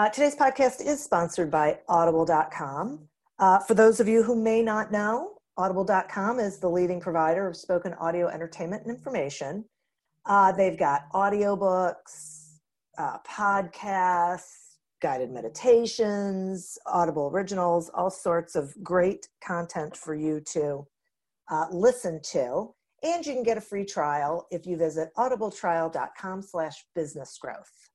Uh, today's podcast is sponsored by Audible.com. Uh, for those of you who may not know, Audible.com is the leading provider of spoken audio entertainment and information. Uh, they've got audiobooks, uh, podcasts, guided meditations, Audible originals, all sorts of great content for you to uh, listen to. And you can get a free trial if you visit audibletrial.com slash business growth.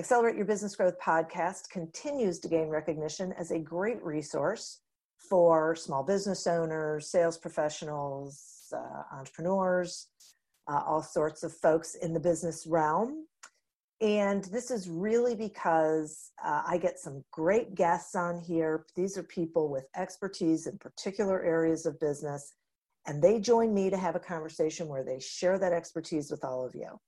Accelerate Your Business Growth podcast continues to gain recognition as a great resource for small business owners, sales professionals, uh, entrepreneurs, uh, all sorts of folks in the business realm. And this is really because uh, I get some great guests on here. These are people with expertise in particular areas of business, and they join me to have a conversation where they share that expertise with all of you.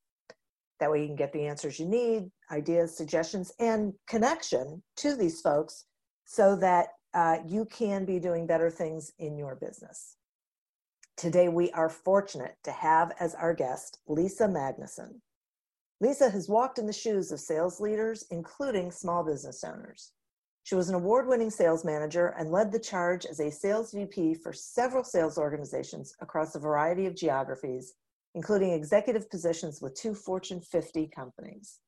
That way, you can get the answers you need, ideas, suggestions, and connection to these folks so that uh, you can be doing better things in your business. Today, we are fortunate to have as our guest Lisa Magnuson. Lisa has walked in the shoes of sales leaders, including small business owners. She was an award winning sales manager and led the charge as a sales VP for several sales organizations across a variety of geographies including executive positions with two Fortune 50 companies.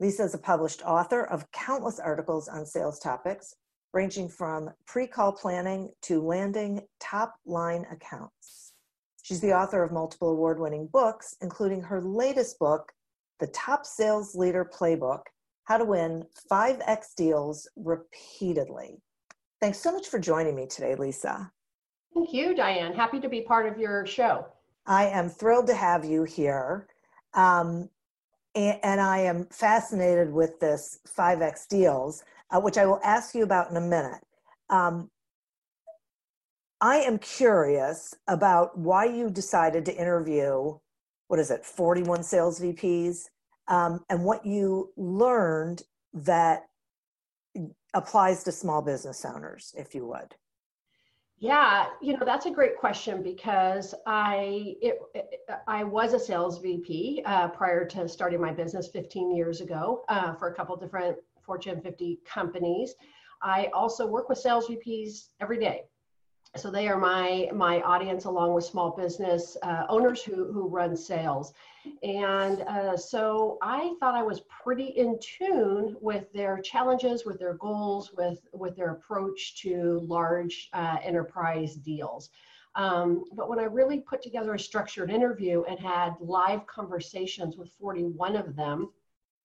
Lisa is a published author of countless articles on sales topics, ranging from pre call planning to landing top line accounts. She's the author of multiple award winning books, including her latest book, The Top Sales Leader Playbook How to Win 5X Deals Repeatedly. Thanks so much for joining me today, Lisa. Thank you, Diane. Happy to be part of your show. I am thrilled to have you here. Um, and, and, I am fascinated with this 5X deals, uh, which I will ask you about in a minute. Um, I am curious about why you decided to interview, what is it, 41 sales VPs, um, and what you learned that applies to small business owners, if you would. Yeah, you know that's a great question because I it, it, I was a sales VP uh, prior to starting my business 15 years ago uh, for a couple different Fortune 50 companies. I also work with sales VPs every day, so they are my my audience along with small business uh, owners who who run sales. And uh, so i thought i was pretty in tune with their challenges with their goals with with their approach to large uh, enterprise deals. Um, but when i really put together a structured interview and had live conversations with 41 of them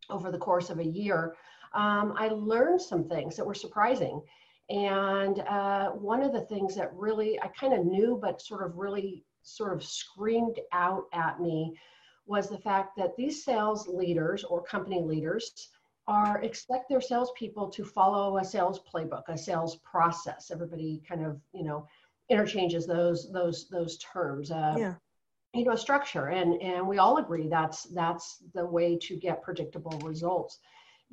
over the course of a year um, i learned some things that were surprising and uh, one of the things that really I kind of knew, but sort of really sort of screamed out at me was the fact that these sales leaders or company leaders are expect their salespeople to follow a sales playbook, a sales process. Everybody kind of, you know, interchanges those those those terms. Uh, Yeah. You know, a structure, and and we all agree that's that's the way to get predictable results.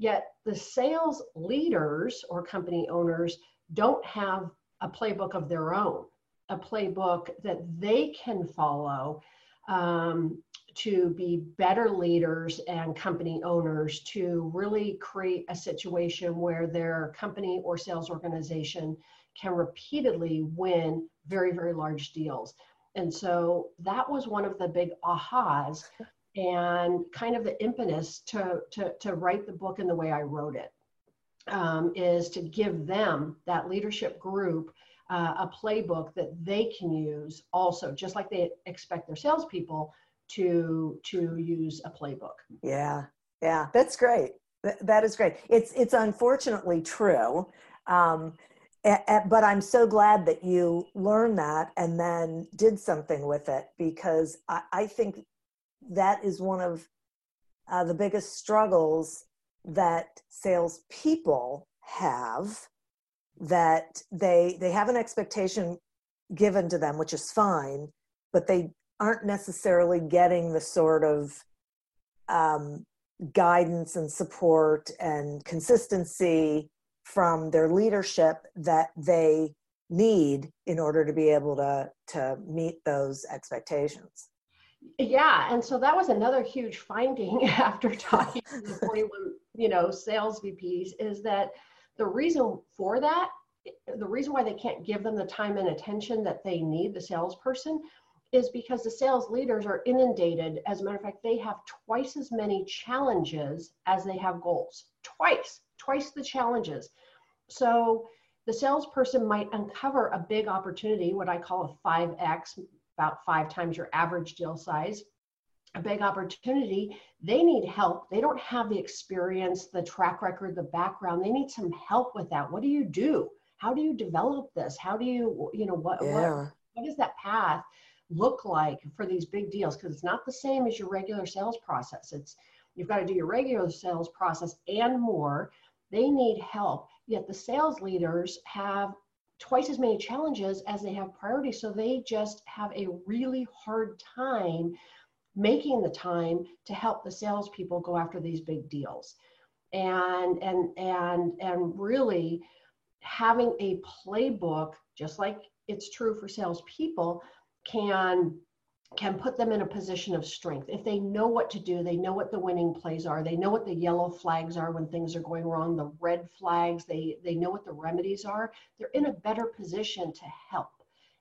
Yet the sales leaders or company owners don't have a playbook of their own, a playbook that they can follow um, to be better leaders and company owners to really create a situation where their company or sales organization can repeatedly win very, very large deals. And so that was one of the big ahas and kind of the impetus to, to, to write the book in the way I wrote it um, is to give them, that leadership group, uh, a playbook that they can use also, just like they expect their salespeople to to use a playbook. Yeah, yeah, that's great. Th- that is great. It's it's unfortunately true, um, a- a- but I'm so glad that you learned that and then did something with it because I, I think that is one of uh, the biggest struggles that salespeople have. That they they have an expectation given to them, which is fine, but they aren't necessarily getting the sort of um, guidance and support and consistency from their leadership that they need in order to be able to to meet those expectations yeah and so that was another huge finding after talking to the 41 you know sales vps is that the reason for that the reason why they can't give them the time and attention that they need the salesperson is because the sales leaders are inundated. As a matter of fact, they have twice as many challenges as they have goals. Twice, twice the challenges. So the salesperson might uncover a big opportunity, what I call a 5x, about five times your average deal size, a big opportunity. They need help. They don't have the experience, the track record, the background. They need some help with that. What do you do? How do you develop this? How do you, you know, what, yeah. what, what is that path? look like for these big deals because it's not the same as your regular sales process it's you've got to do your regular sales process and more they need help yet the sales leaders have twice as many challenges as they have priorities so they just have a really hard time making the time to help the salespeople go after these big deals. And and and and really having a playbook just like it's true for salespeople can can put them in a position of strength. If they know what to do they know what the winning plays are they know what the yellow flags are when things are going wrong the red flags they they know what the remedies are they're in a better position to help.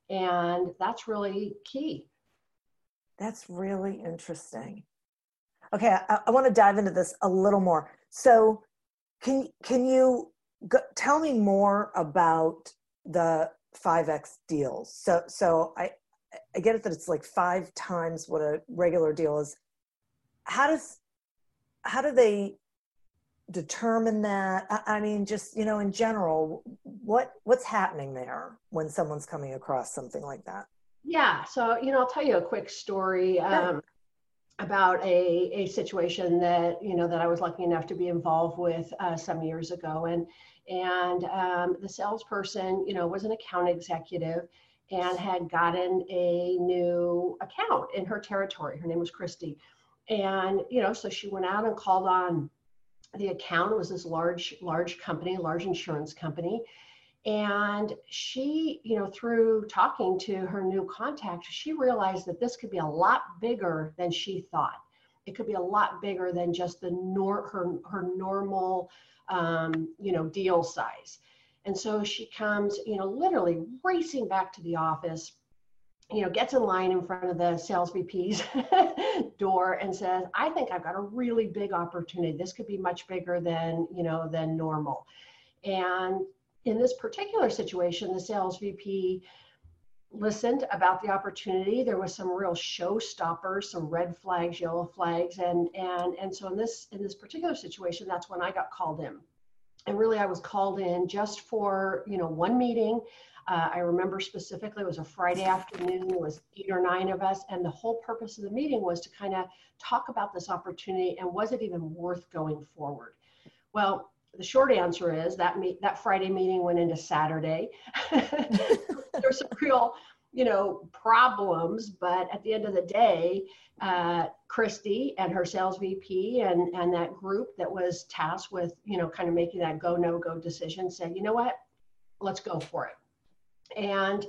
And that's really key. That's really interesting. Okay i, I want to dive into this a little more. So can can you go, tell me more about the 5x deals? So so i I get it that it's like five times what a regular deal is. How does how do they determine that? I, I mean, just you know, in general, what what's happening there when someone's coming across something like that? Yeah, so you know, I'll tell you a quick story um, about a a situation that you know that I was lucky enough to be involved with uh, some years ago, and and um, the salesperson, you know, was an account executive and had gotten a new account in her territory. Her name was Christy. And, you know, so she went out and called on the account. It was this large, large company, large insurance company. And she, you know, through talking to her new contact, she realized that this could be a lot bigger than she thought. It could be a lot bigger than just the nor her her normal, um, you know, deal size. And so she comes, you know, literally racing back to the office, you know, gets in line in front of the sales VP's door and says, I think I've got a really big opportunity. This could be much bigger than, you know, than normal. And in this particular situation, the sales VP listened about the opportunity. There was some real showstoppers, some red flags, yellow flags, and and and so in this in this particular situation, that's when I got called in and really i was called in just for you know one meeting Uh, I remember specifically it was a Friday afternoon. There was eight or nine of us, and the whole purpose of the meeting was to kind of talk about this opportunity and was it even worth going forward. Well, the short answer is that meet, that Friday meeting went into Saturday. There's some real, you know, problems, but at the end of the day, uh, Christy and her sales VP and and that group that was tasked with, you know, kind of making that go no go decision said, you know what, let's go for it. And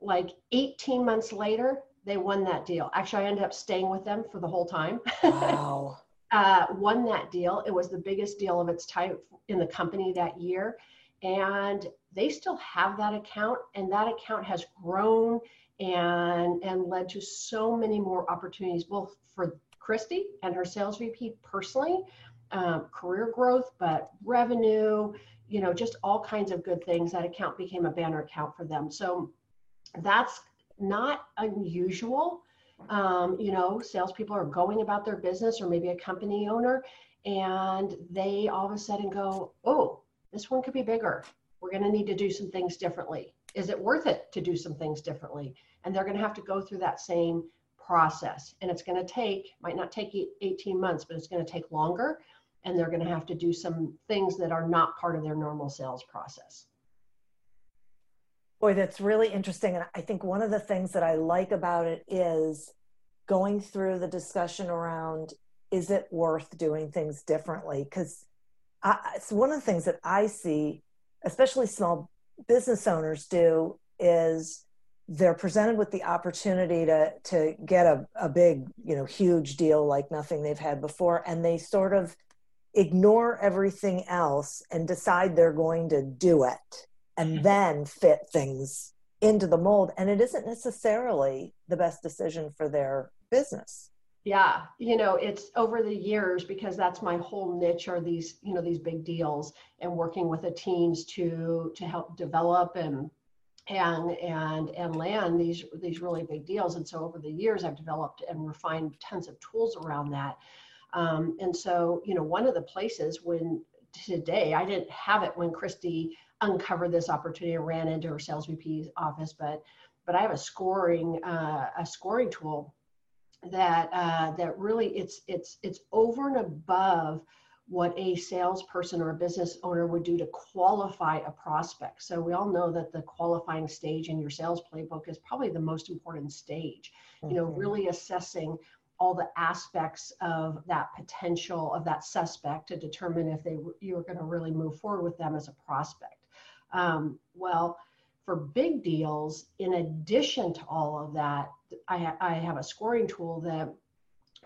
like 18 months later, they won that deal. Actually, I ended up staying with them for the whole time. Wow. uh, won that deal. It was the biggest deal of its type in the company that year. And they still have that account, and that account has grown and, and led to so many more opportunities, both for Christy and her sales VP personally, um, career growth, but revenue, you know, just all kinds of good things. That account became a banner account for them. So that's not unusual. Um, you know, salespeople are going about their business or maybe a company owner, and they all of a sudden go, oh, this one could be bigger. We're going to need to do some things differently. Is it worth it to do some things differently? And they're going to have to go through that same process. And it's going to take, might not take 18 months, but it's going to take longer. And they're going to have to do some things that are not part of their normal sales process. Boy, that's really interesting. And I think one of the things that I like about it is going through the discussion around is it worth doing things differently? Because it's one of the things that I see, especially small business owners do, is they're presented with the opportunity to to get a, a big, you know, huge deal like nothing they've had before, and they sort of ignore everything else and decide they're going to do it and mm-hmm. then fit things into the mold and it isn't necessarily the best decision for their business yeah you know it's over the years because that's my whole niche are these you know these big deals and working with the teams to to help develop and and and and land these these really big deals. And so over the years i've developed and refined tons of tools around that. Um, and so you know one of the places when today i didn't have it when christy uncovered this opportunity and ran into her sales VP's office, but but I have a scoring uh, a scoring tool that uh, that really it's it's it's over and above what a salesperson or a business owner would do to qualify a prospect. So we all know that the qualifying stage in your sales playbook is probably the most important stage. Mm-hmm. You know, mm-hmm. really assessing all the aspects of that potential of that suspect to determine if they you're going to really move forward with them as a prospect. Um, well, for big deals, in addition to all of that, I, I have a scoring tool that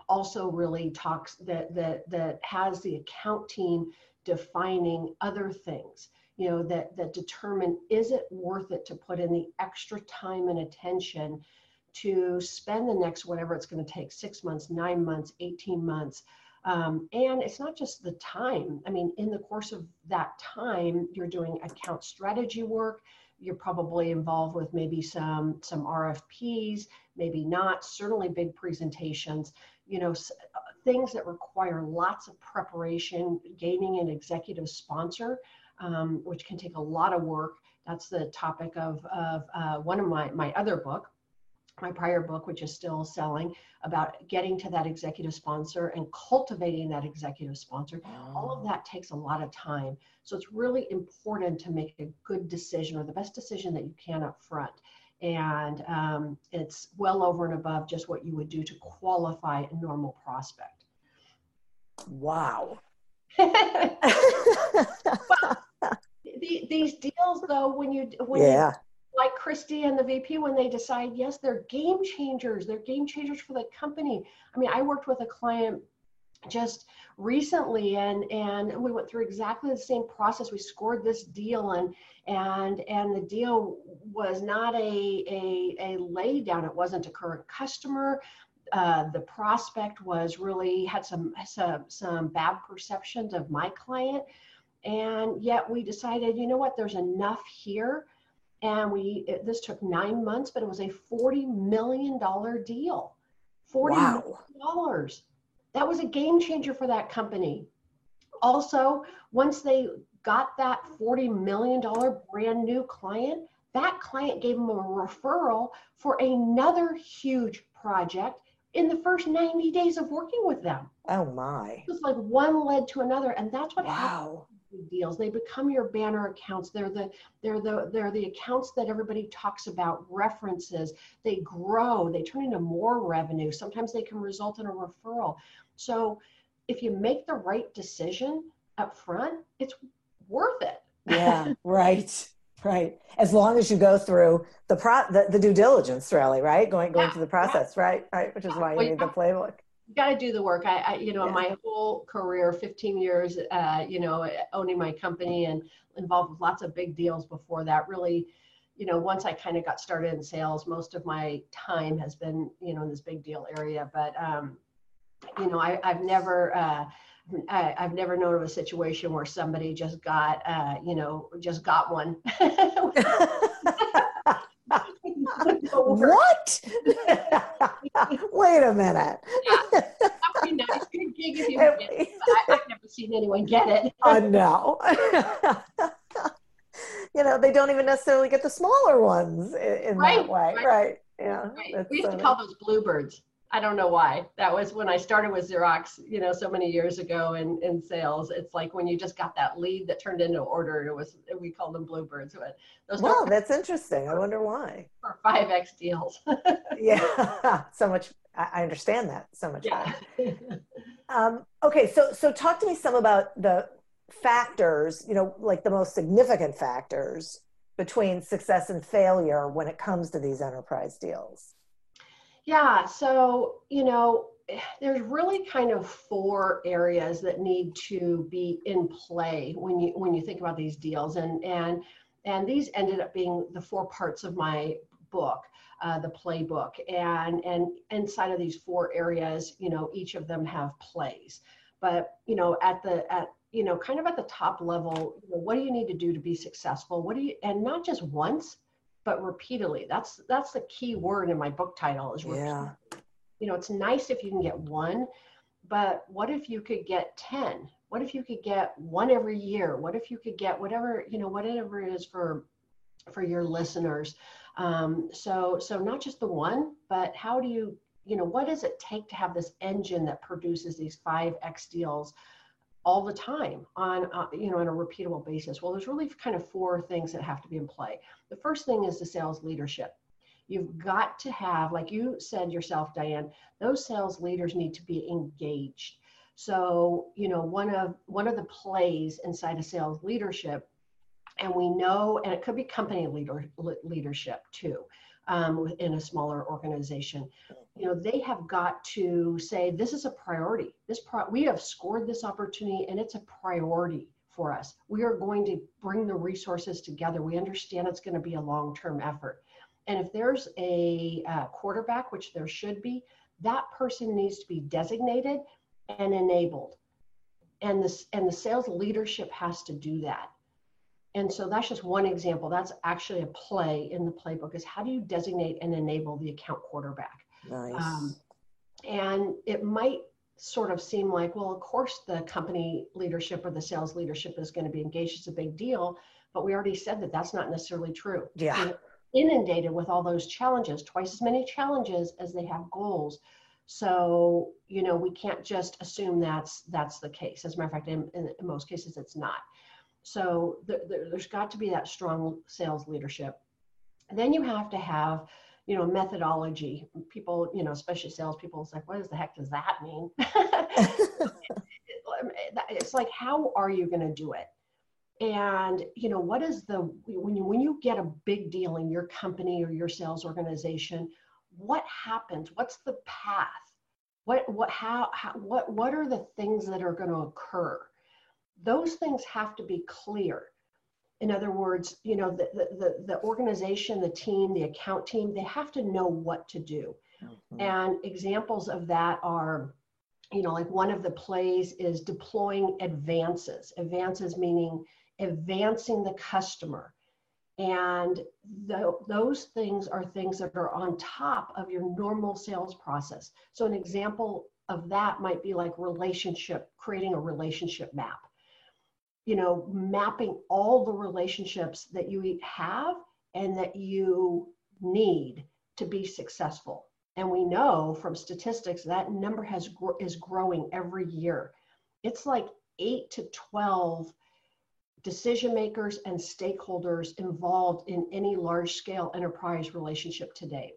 also really talks that that that has the account team defining other things you know that that determine is it worth it to put in the extra time and attention to spend the next whatever it's going to take six months nine months 18 months um, and it's not just the time. I mean, in the course of that time, you're doing account strategy work. You're probably involved with maybe some some RFPs, maybe not. Certainly, big presentations. You know, things that require lots of preparation. Gaining an executive sponsor, um, which can take a lot of work. That's the topic of of uh, one of my my other book my prior book, which is still selling, about getting to that executive sponsor and cultivating that executive sponsor. Oh. All of that takes a lot of time. So it's really important to make a good decision or the best decision that you can up front. And um, it's well over and above just what you would do to qualify a normal prospect. Wow. these deals, though, when you when yeah. Like Christy and the VP when they decide, yes, they're game changers. They're game changers for the company. I mean, I worked with a client just recently and and we went through exactly the same process we scored this deal and and and the deal was not a a, a lay down it wasn't a current customer uh, the prospect was really had some some some bad perceptions of my client and yet we decided you know what there's enough here and we it, this took nine months but it was a 40 million dollar deal 40 wow. dollars that was a game changer for that company also once they got that 40 million dollar brand new client that client gave them a referral for another huge project in the first 90 days of working with them. Oh my. It was like one led to another. And that's what Wow. with deals. They become your banner accounts. They're the they're the they're the accounts that everybody talks about, references. They grow, they turn into more revenue. Sometimes they can result in a referral. So if you make the right decision up front, it's worth it. Yeah, right. Right. As long as you go through the pro the, the due diligence, really, right? Going going Yeah, through the process, right? Right. Which is why you Well, need the playbook. You got to do the work. I, I you know, Yeah. my whole career, 15 years, uh, you know, owning my company and involved with lots of big deals before that. Really, you know, once I kind of got started in sales, most of my time has been, you know, in this big deal area. But, um, you know, I, I've never, uh, I, I've never known of a situation where somebody just got, uh, you know, just got one. what? Wait a minute. That be nice. Good gig if you get it, I, I've never seen anyone get it. I know. you know, they don't even necessarily get the smaller ones in, in that Right, way, right. right? Yeah. Right. We used to call those bluebirds. I don't know why. That was when I started with Xerox, you know, so many years ago in, in sales. It's like when you just got that lead that turned into order, it was we called them bluebirds. But those were that's interesting. I wonder why. for five X deals. Yeah, so much. I I understand that so much. yeah. Um, okay, so so talk to me some about the factors. You know, like the most significant factors between success and failure when it comes to these enterprise deals. Yeah, so you know, there's really kind of four areas that need to be in play when you when you think about these deals, and and and these ended up being the four parts of my book, uh, the playbook, and and inside of these four areas, you know, each of them have plays, but you know, at the at you know, kind of at the top level, you know, what do you need to do to be successful? What do you, and not just once, but repeatedly. That's that's the key word in my book title is repeat. Yeah. You know, it's nice if you can get one, but what if you could get 10? What if you could get one every year? What if you could get whatever, you know, whatever it is for for your listeners. Um, so so not just the one, but how do you, you know, what does it take to have this engine that produces these 5x deals all the time on uh, you know on a repeatable basis. Well there's really kind of four things that have to be in play. The first thing is the sales leadership. You've got to have like you said yourself diane those sales leaders need to be engaged. So you know one of one of the plays inside of sales leadership and we know and it could be company leader leadership too um, within a smaller organization. You know they have got to say this is a priority. This pro- we have scored this opportunity and it's a priority for us. We are going to bring the resources together. We understand it's going to be a long-term effort. And if there's a uh, quarterback which there should be that person needs to be designated and enabled. And this and the sales leadership has to do that and so that's just one example that's actually a play in the playbook is how do you designate and enable the account quarterback Nice. um, and it might sort of seem like, well, of course, the company leadership or the sales leadership is going to be engaged. It's a big deal. But we already said that that's not necessarily true. Yeah. They're inundated with all those challenges, twice as many challenges as they have goals. So, you know, we can't just assume that's that's the case. As a matter of fact, in, in, in most cases, it's not. So th- th- there's got to be that strong sales leadership. And then you have to have you know, methodology. People, you know, especially salespeople, it's like, what the heck does that mean? it's like, how are you going to do it? And you know, what is the when you when you get a big deal in your company or your sales organization, what happens? What's the path? What what how, how what what are the things that are going to occur? Those things have to be clear. In other words you know the, the, the, organization the team the account team they have to know what to do. Mhm. and examples of that are you know like one of the plays is deploying advances. Advances meaning advancing the customer. And th- those things are things that are on top of your normal sales process. So an example of that might be like relationship creating a relationship map you know, mapping all the relationships that you have and that you need to be successful. And we know from statistics that number has is growing every year. It's like 8 to 12 decision makers and stakeholders involved in any large scale enterprise relationship today.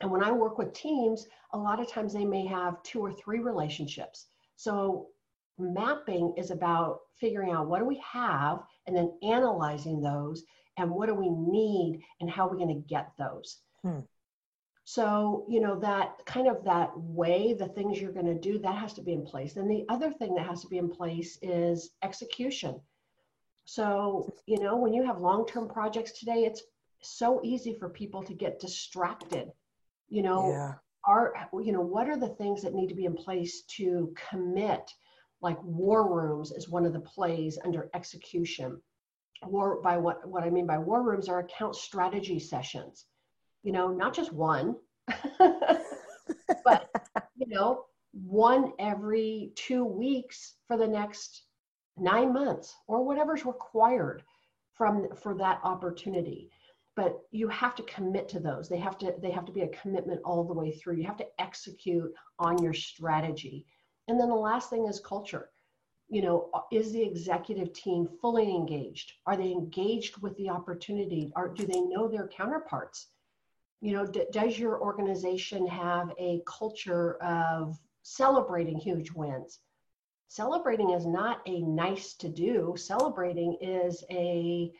And when I work with teams, a lot of times they may have two or three relationships. So mapping is about figuring out what do we have and then analyzing those and what do we need and how are we going to get those. Hmm. So, you know, that kind of that way, the things you're going to do, that has to be in place. And the other thing that has to be in place is execution. So, you know, when you have long term projects today, it's so easy for people to get distracted. You know, yeah. are, you know, what are the things that need to be in place to commit? Like war rooms is one of the plays under execution. War by what what I mean by war rooms are account strategy sessions. You know, not just one, but you know, one every two weeks for the next nine months or whatever's required from for that opportunity but you have to commit to those they have to they have to be a commitment all the way through you have to execute on your strategy and then the last thing is culture. You know is the executive team fully engaged? Are they engaged with the opportunity? Or do they know their counterparts? You know d- does your organization have a culture of celebrating huge wins? Celebrating is not a nice to do. Celebrating is a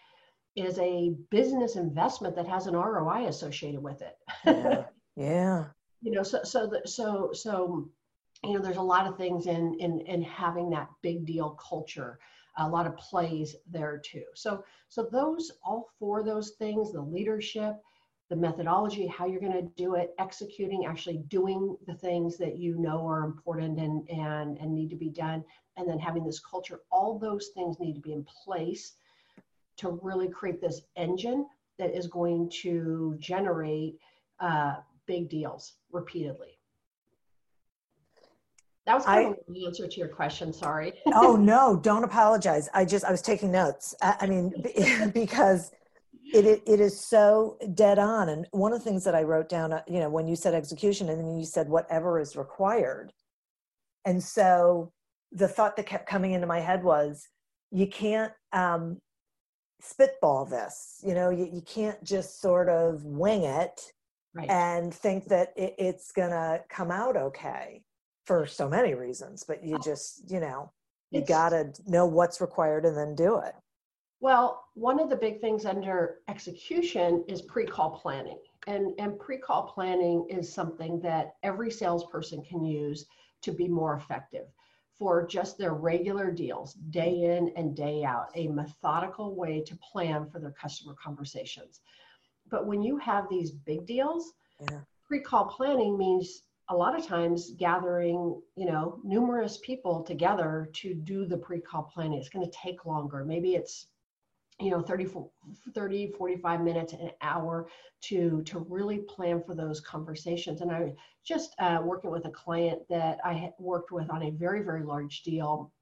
is a business investment that has an roi associated with it. Yeah, yeah. you know so so the, so so you know there's a lot of things in in in having that big deal culture a lot of plays there too so so those all four those things the leadership the methodology, how you're going to do it, executing, actually doing the things that you know are important and, and, and need to be done, and then having this culture. All those things need to be in place to really create this engine that is going to generate uh, big deals repeatedly. That was kind I, of the answer to your question. Sorry. oh no, don't apologize. I just I was taking notes. I, I mean, because it, it, it is so dead on. And one of the things that I wrote down, uh, you know, when you said execution and then you said whatever is required. And so the thought that kept coming into my head was you can't um, spitball this, you know, you, you can't just sort of wing it right. and think that it, it's going to come out okay for so many reasons. But you just, you know, you got to know what's required and then do it. Well, one of the big things under execution is pre-call planning. And, and pre-call planning is something that every salesperson can use to be more effective for just their regular deals, day in and day out, a methodical way to plan for their customer conversations. But when you have these big deals, yeah. pre-call planning means a lot of times gathering you know numerous people together to do the pre-call planning. It's going to take longer. Maybe it's you know 30 30 45 minutes an hour to to really plan for those conversations. And i just uh, working with a client that i worked with on a very very large deal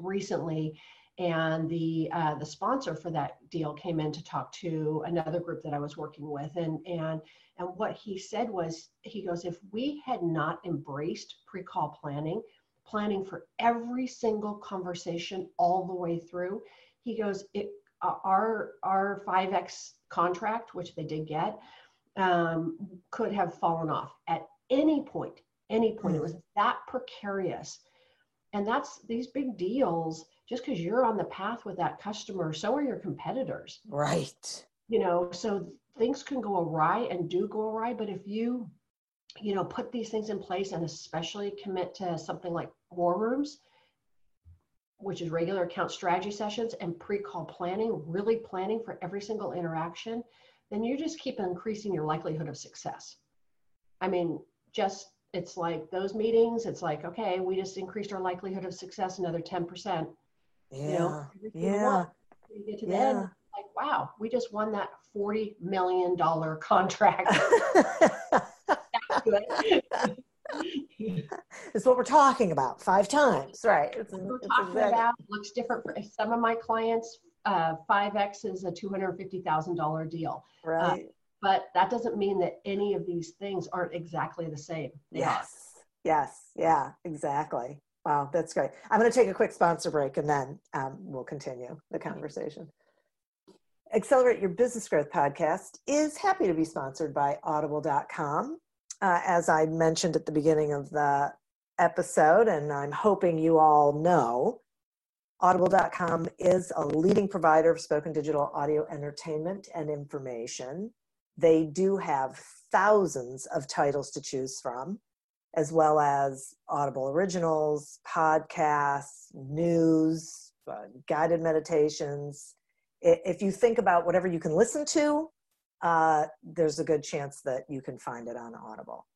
recently and the uh, the sponsor for that deal came in to talk to another group that i was working with and and and what he said was he goes if we had not embraced pre-call planning planning for every single conversation all the way through he goes it our our 5x contract, which they did get, um, could have fallen off at any point. Any point, it was that precarious, and that's these big deals. Just because you're on the path with that customer, so are your competitors. Right. You know, so things can go awry and do go awry. But if you, you know, put these things in place and especially commit to something like war rooms, which is regular account strategy sessions and pre-call planning, really planning for every single interaction, then you just keep increasing your likelihood of success. I mean, just it's like those meetings, it's like, okay, we just increased our likelihood of success another 10%. Yeah. You know, yeah. You get to the yeah. end, like, wow, we just won that $40 million contract. That's good. it's what we're talking about five times, right? It's, we're talking exactly. about looks different for some of my clients. uh, 5X is a $250,000 deal. Right. Uh, but that doesn't mean that any of these things aren't exactly the same. They yes. Are. Yes. Yeah, exactly. Wow, that's great. I'm going to take a quick sponsor break and then um, we'll continue the conversation. Accelerate Your Business Growth podcast is happy to be sponsored by audible.com. Uh, as I mentioned at the beginning of the episode, and I'm hoping you all know, audible.com is a leading provider of spoken digital audio entertainment and information. They do have thousands of titles to choose from, as well as Audible originals, podcasts, news, uh, guided meditations if you think about whatever you can listen to, uh, there's a good chance that you can find it on Audible.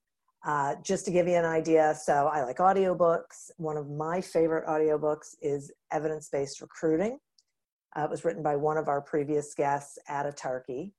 Uh, just to give you an idea, so I like audiobooks. One of my favorite audiobooks is Evidence Based Recruiting. Uh, it was written by one of our previous guests, Atta Tarki.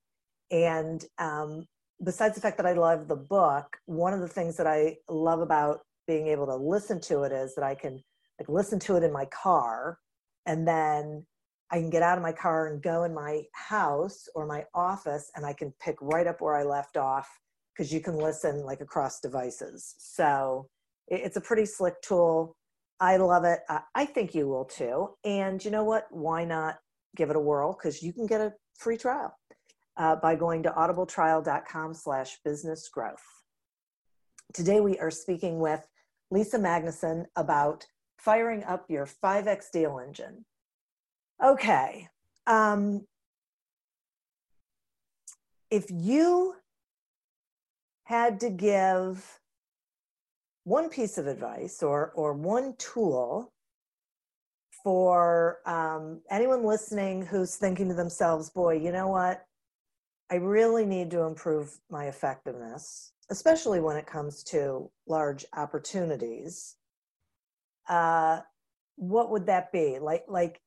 And um, besides the fact that I love the book, one of the things that I love about being able to listen to it is that I can like listen to it in my car and then I can get out of my car and go in my house or my office and I can pick right up where I left off because you can listen like across devices. So it's a pretty slick tool. I love it. I think you will too. And you know what? Why not give it a whirl? Because you can get a free trial uh, by going to audibletrial.com slash business growth. Today we are speaking with Lisa Magnuson about firing up your 5X deal engine. Okay. Um, if you had to give one piece of advice or, or one tool for um, anyone listening who's thinking to themselves, boy, you know what? I really need to improve my effectiveness, especially when it comes to large opportunities. Uh, what would that be? Like, like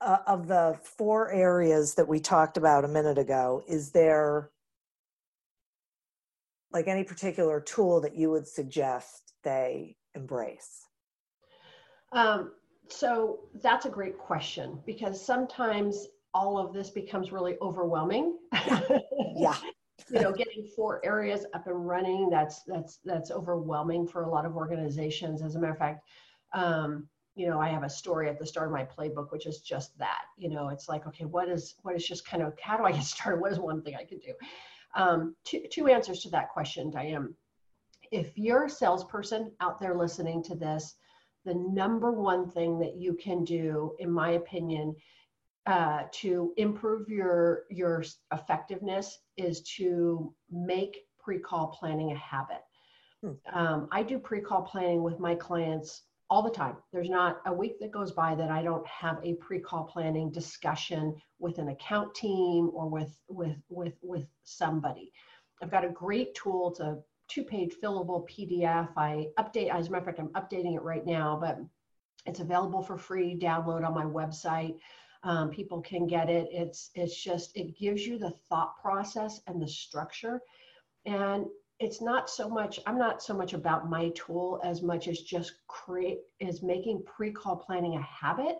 uh, of the four areas that we talked about a minute ago, is there like any particular tool that you would suggest they embrace? Um, so that's a great question because sometimes all of this becomes really overwhelming. Yeah. yeah. you know, getting four areas up and running, that's that's that's overwhelming for a lot of organizations. As a matter of fact, um, you know, I have a story at the start of my playbook, which is just that. You know, it's like, okay, what is what is just kind of how do I get started? What is one thing I could do? Um, two, two answers to that question, Diane. If you're a salesperson out there listening to this, the number one thing that you can do, in my opinion, uh, to improve your your effectiveness is to make pre-call planning a habit. Hmm. Um, I do pre-call planning with my clients all the time. There's not a week that goes by that I don't have a pre-call planning discussion with an account team or with with with with somebody. I've got a great tool. It's a two-page fillable PDF. I update, as a matter of fact, I'm updating it right now, but it's available for free download on my website. Um, people can get it. It's it's just it gives you the thought process and the structure, and it's not so much i'm not so much about my tool as much as just create is making pre-call planning a habit.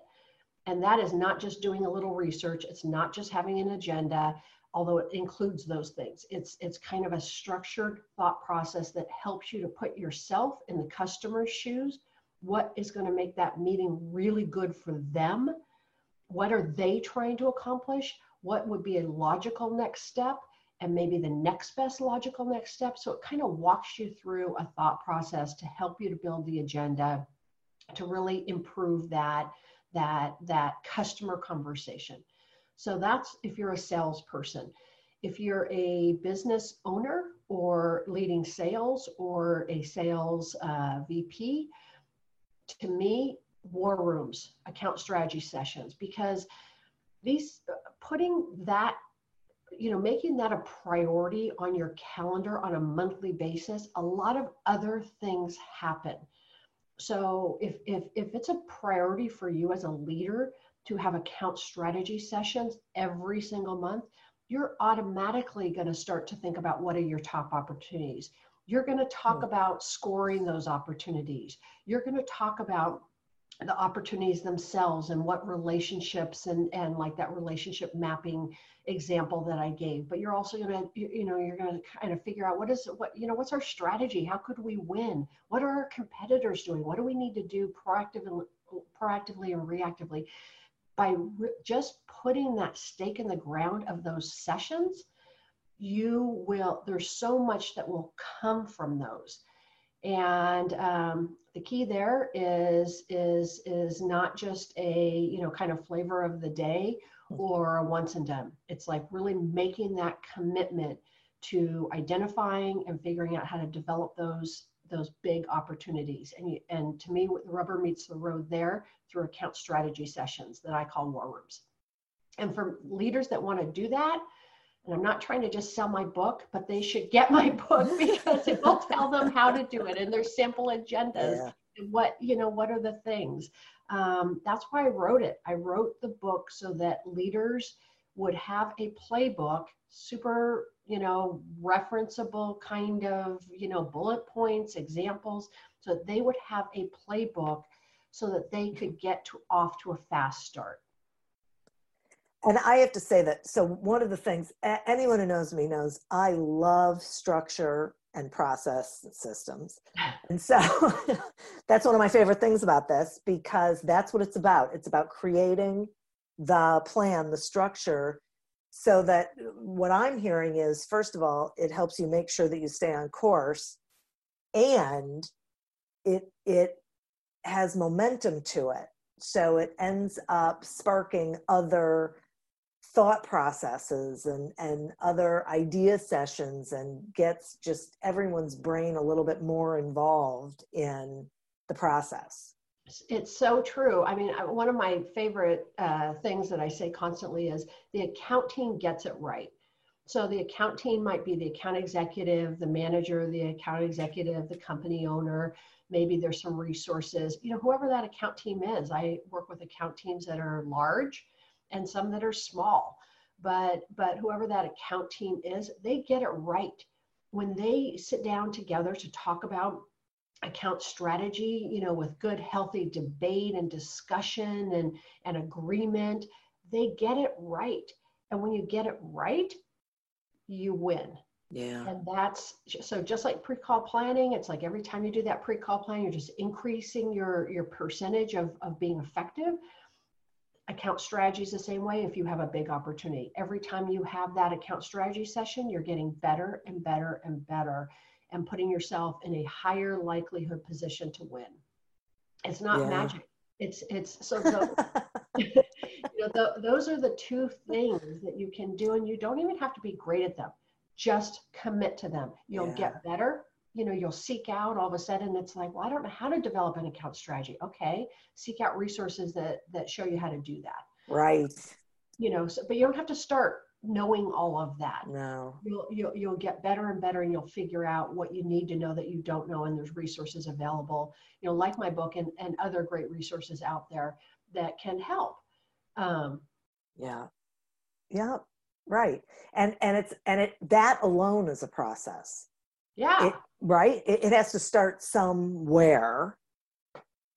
And that is not just doing a little research. It's not just having an agenda although it includes those things. It's it's kind of a structured thought process that helps you to put yourself in the customer's shoes. What is going to make that meeting really good for them what are they trying to accomplish what would be a logical next step and maybe the next best logical next step. So it kind of walks you through a thought process to help you to build the agenda to really improve that that that customer conversation. So that's if you're a salesperson. If you're a business owner or leading sales or a sales uh, VP, to me, war rooms, account strategy sessions, because these putting that you know making that a priority on your calendar on a monthly basis a lot of other things happen. So if if if it's a priority for you as a leader to have account strategy sessions every single month you're automatically going to start to think about what are your top opportunities. You're going to talk mm-hmm. about scoring those opportunities. You're going to talk about the opportunities themselves and what relationships and and like that relationship mapping example that I gave. But you're also to you, know you're to kind of figure out what is what you know what's our strategy? How could we win? What are our competitors doing? What do we need to do proactively proactively and reactively? By re- just putting that stake in the ground of those sessions, you will. There's so much that will come from those and um, the key there is is is not just a you know kind of flavor of the day mm-hmm. or a once and done. It's like really making that commitment to identifying and figuring out how to develop those those big opportunities. And you, and to me the rubber meets the road there through account strategy sessions that i call war rooms. And for leaders that want to do that and I'm not trying to just sell my book, but they should get my book because it will tell them how to do it and there's simple agendas. Yeah. And what, you know, what are the things? Um, that's why I wrote it. I wrote the book so that leaders would have a playbook, super, you know, referenceable kind of, you know, bullet points, examples, so that they would have a playbook so that they could get to off to a fast start and I have to say that. So one of the things anyone who knows me knows I love structure and process systems, and so that's one of my favorite things about this because that's what it's about. It's about creating the plan, the structure, so that what I'm hearing is first of all, it helps you make sure that you stay on course, and it it has momentum to it so it ends up sparking other thought processes and and other idea sessions and gets just everyone's brain a little bit more involved in the process. It's so true. I mean one of my favorite uh, things that i say constantly is the account team gets it right. So the account team might be the account executive the manager the account executive the company owner. Maybe there's some resources you know whoever that account team is. I work with account teams that are large and some that are small. But but whoever that account team is, they get it right when they sit down together to talk about account strategy, you know, with good healthy debate and discussion and and agreement, they get it right. And when you get it right, you win. Yeah. And that's so just like pre-call planning, it's like every time you do that pre-call plan, you're just increasing your your percentage of, of being effective account strategy is the same way if you have a big opportunity. Every time you have that account strategy session you're getting better and better and better and putting yourself in a higher likelihood position to win. It's not yeah. magic. It's it's so the, you know the, those are the two things that you can do and you don't even have to be great at them. Just commit to them. You'll yeah. get better you know you'll seek out all of a sudden it's like well i don't know how to develop an account strategy. Okay seek out resources that that show you how to do that. Right. You know so, but you don't have to start knowing all of that. No. You'll, you'll you'll get better and better and you'll figure out what you need to know that you don't know and there's resources available. You know like my book and, and other great resources out there that can help. Um yeah. Yeah right. And and it's and it that alone is a process yeah. It, right? It, it has to start somewhere.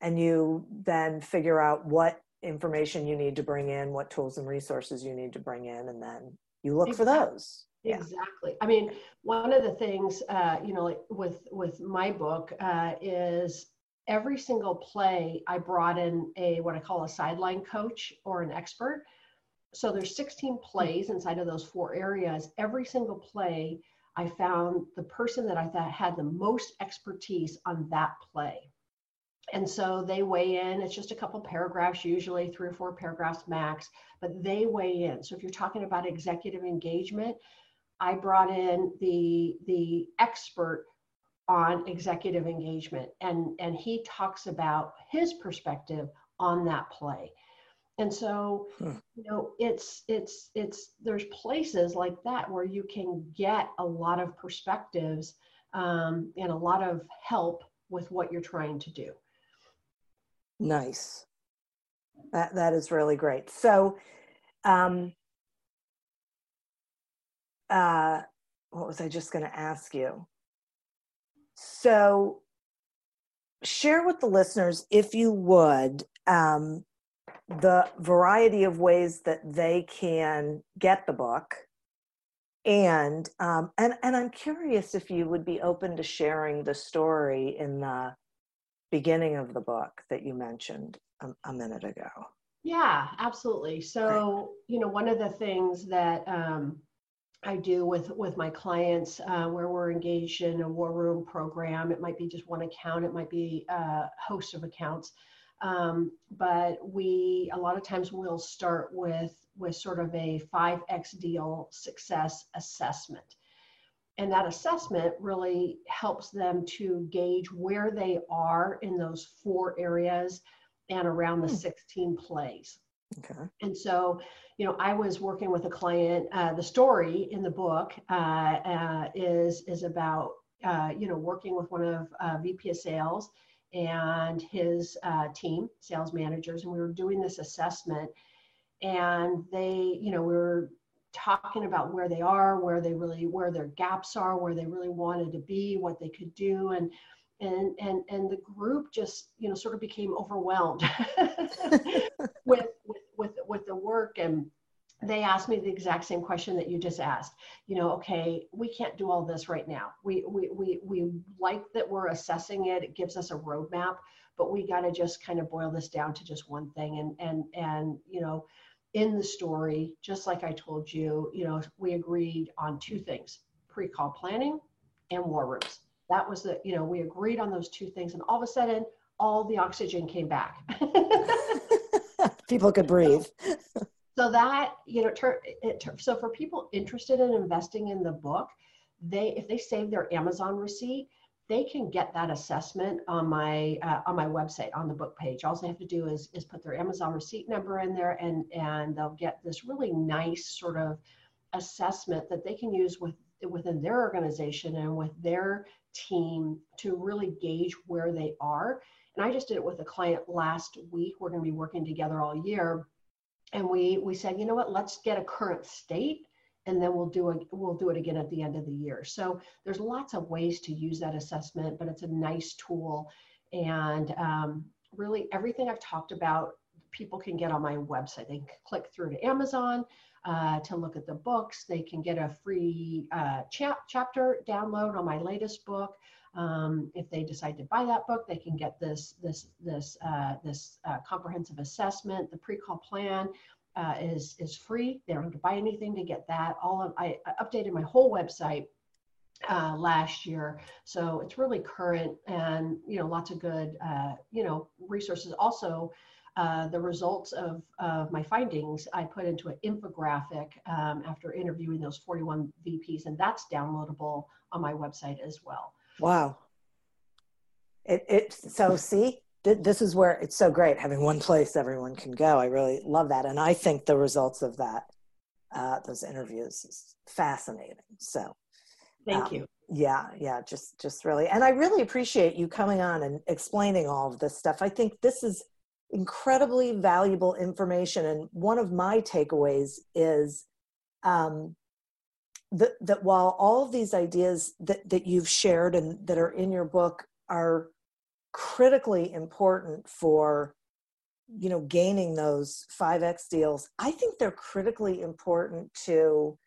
And you then figure out what information you need to bring in what tools and resources you need to bring in and then you look exactly. for those. Yeah. exactly. I mean one of the things uh, you know with with my book uh, is every single play i brought in a what i call a sideline coach or an expert. So there's 16 plays inside of those four areas. Every single play I found the person that I thought had the most expertise on that play. And so they weigh in. It's just a couple paragraphs, usually three or four paragraphs max, but they weigh in. So if you're talking about executive engagement, I brought in the the expert on executive engagement and and he talks about his perspective on that play and so hmm. you know it's it's it's there's places like that where you can get a lot of perspectives um, and a lot of help with what you're trying to do. Nice. That that is really great. So um uh what was i just going to ask you? So share with the listeners, if you would, um, the variety of ways that they can get the book. And um, and and I'm curious if you would be open to sharing the story in the beginning of the book that you mentioned a, a minute ago. Yeah, absolutely. So, you know, one of the things that um, I do with with my clients uh, where we're engaged in a war room program. It might be just one account. It might be a host of accounts. Um, but we a lot of times we'll start with with sort of a 5x deal success assessment and that assessment really helps them to gauge where they are in those four areas and around the hmm. 16 plays okay and so you know, I was working with a client. Uh, the story in the book uh, uh, is is about uh, you know working with one of uh, VP of Sales and his uh, team, sales managers, and we were doing this assessment. And they, you know, we were talking about where they are, where they really, where their gaps are, where they really wanted to be, what they could do, and and and and the group just you know sort of became overwhelmed with, with with with the work and they asked me the exact same question that you just asked. You know okay we can't do all this right now. We we we, we like that we're assessing it. It gives us a roadmap but we got to just kind of boil this down to just one thing. And and and you know in the story just like i told you you know we agreed on two things pre-call planning and war rooms. That was the you know we agreed on those two things and all of a sudden all the oxygen came back. People could breathe so that you know ter- it, so for people interested in investing in the book they if they save their amazon receipt they can get that assessment on my uh, on my website on the book page. All they have to do is is put their amazon receipt number in there and and they'll get this really nice sort of assessment that they can use with within their organization and with their team to really gauge where they are. And i just did it with a client last week. We're going to be working together all year and we we said you know what? Let's get a current state and then we'll do a we'll do it again at the end of the year. So there's lots of ways to use that assessment but it's a nice tool. And um, really everything i've talked about people can get on my website. They can click through to amazon uh, to look at the books they can get a free uh, chap- chapter download on my latest book um, if they decide to buy that book, they can get this this this uh, this uh, comprehensive assessment. The pre-call plan uh, is is free. They don't have to buy anything to get that. All of I, updated my whole website uh, last year, so it's really current and you know lots of good uh, you know resources. Also. Uh, the results of, of my findings I put into an infographic um, after interviewing those 41 VPs, and that's downloadable on my website as well. Wow. It, it so see this is where it's so great having one place everyone can go. I really love that, and I think the results of that uh, those interviews is fascinating. So, thank um, you. Yeah, yeah, just just really, and I really appreciate you coming on and explaining all of this stuff. I think this is incredibly valuable information, and one of my takeaways is um, that, that while all of these ideas that, that you've shared and that are in your book are critically important for you know gaining those 5x deals i think they're critically important to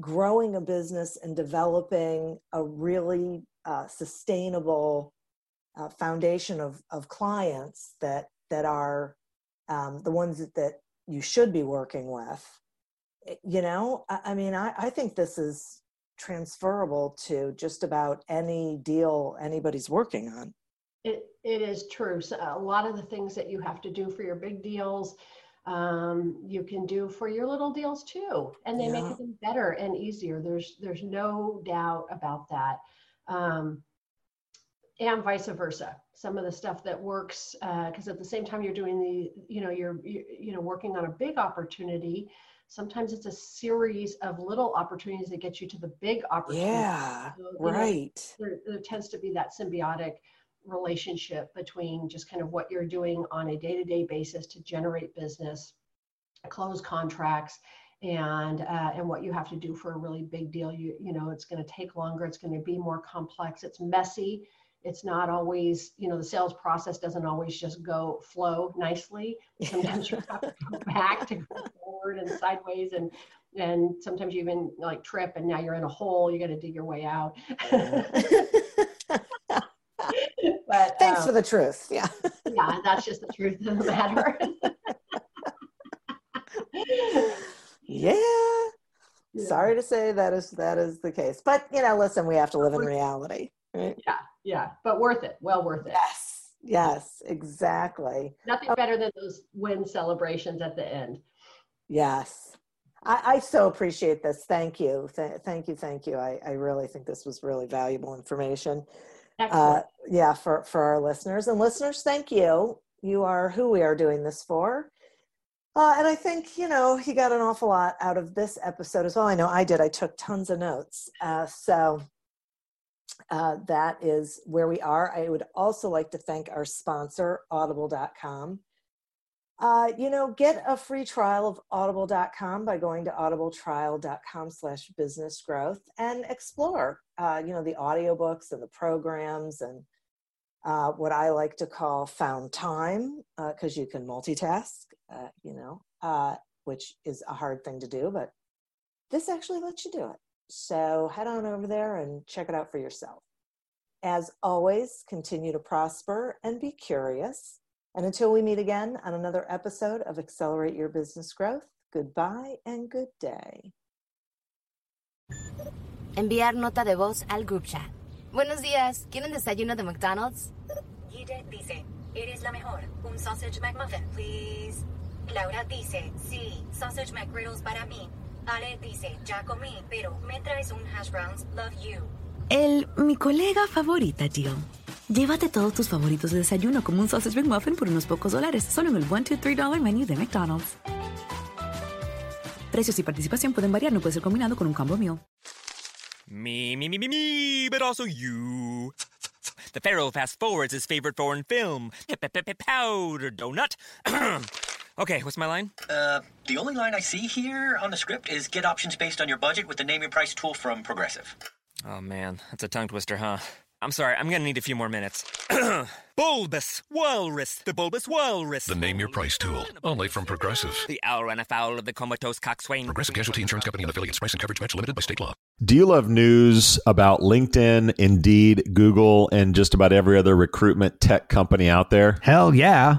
growing a business and developing a really uh, sustainable uh, foundation of, of clients that that are um, the ones that, that you should be working with Eh, you know? I, I mean I, I think this is transferable to just about any deal anybody's working on. It, it is true. So a lot of the things that you have to do for your big deals um, you can do for your little deals too and they yeah. make it better and easier. There's there's no doubt about that. Um, and vice versa some of the stuff that works because uh, at the same time you're doing the you know you're, you're you know working on a big opportunity sometimes it's a series of little opportunities that get you to the big opportunity. Yeah, so, right. Know, there, there tends to be that symbiotic relationship between just kind of what you're doing on a day-to-day basis to generate business, close contracts, and uh, and what you have to do for a really big deal. You you know it's going to take longer. It's going to be more complex. It's messy. It's not always you know the sales process doesn't always just go flow nicely sometimes you have to go back to go forward and sideways and and sometimes you even like trip and now you're in a hole you got to dig your way out but thanks um, for the truth yeah yeah that's just the truth of the matter yeah. yeah. Sorry to say that is that is the case. But you know, listen, we have to live in reality. Right? Yeah, yeah. But worth it. Well worth it. Yes. Yes, exactly. Nothing oh. better than those win celebrations at the end. Yes. I, I so appreciate this. Thank you. Th- thank you. Thank you. I, I really think this was really valuable information. Uh, yeah, for, for our listeners. And listeners, thank you. You are who we are doing this for. Uh, and I think, you know, he got an awful lot out of this episode as well. I know I did. I took tons of notes. Uh, so uh, that is where we are. I would also like to thank our sponsor, audible.com. Uh, you know, get a free trial of audible.com by going to audibletrial.com slash business growth and explore, uh, you know, the audiobooks and the programs and uh, what I like to call found time because uh, you can multitask uh, you know, uh, which is a hard thing to do, but this actually lets you do it. So head on over there and check it out for yourself. As always, continue to prosper and be curious. And until we meet again on another episode of Accelerate Your Business Growth, goodbye and good day. Enviar nota de voz al group chat. Buenos días, ¿quieren desayuno de McDonald's? Guide dice, eres la mejor. Un sausage McMuffin, please. Laura dice, sí, sausage McGriddles para mí. Ale dice, ya comí, pero me traes un hash browns, love you. El, mi colega favorita, Jill. Llévate todos tus favoritos de desayuno como un sausage McMuffin por unos pocos dólares, solo en el 1, 2, 3 dollar menu de McDonald's. Precios y participación pueden variar, no puede ser combinado con un combo meal. Me, me, me, me, me, but also you. The Pharaoh fast forwards his favorite foreign film, Powder Donut. Okay, what's my line? Uh, the only line I see here on the script is get options based on your budget with the name your price tool from Progressive. Oh man, that's a tongue twister, huh? I'm sorry, I'm gonna need a few more minutes. bulbous Walrus, the Bulbous Walrus. The name your price tool, only from Progressive. The owl ran afoul of the comatose coxswain. Progressive Casualty Insurance Company and affiliates. Price and coverage match limited by state law. Do you love news about LinkedIn, Indeed, Google, and just about every other recruitment tech company out there? Hell yeah.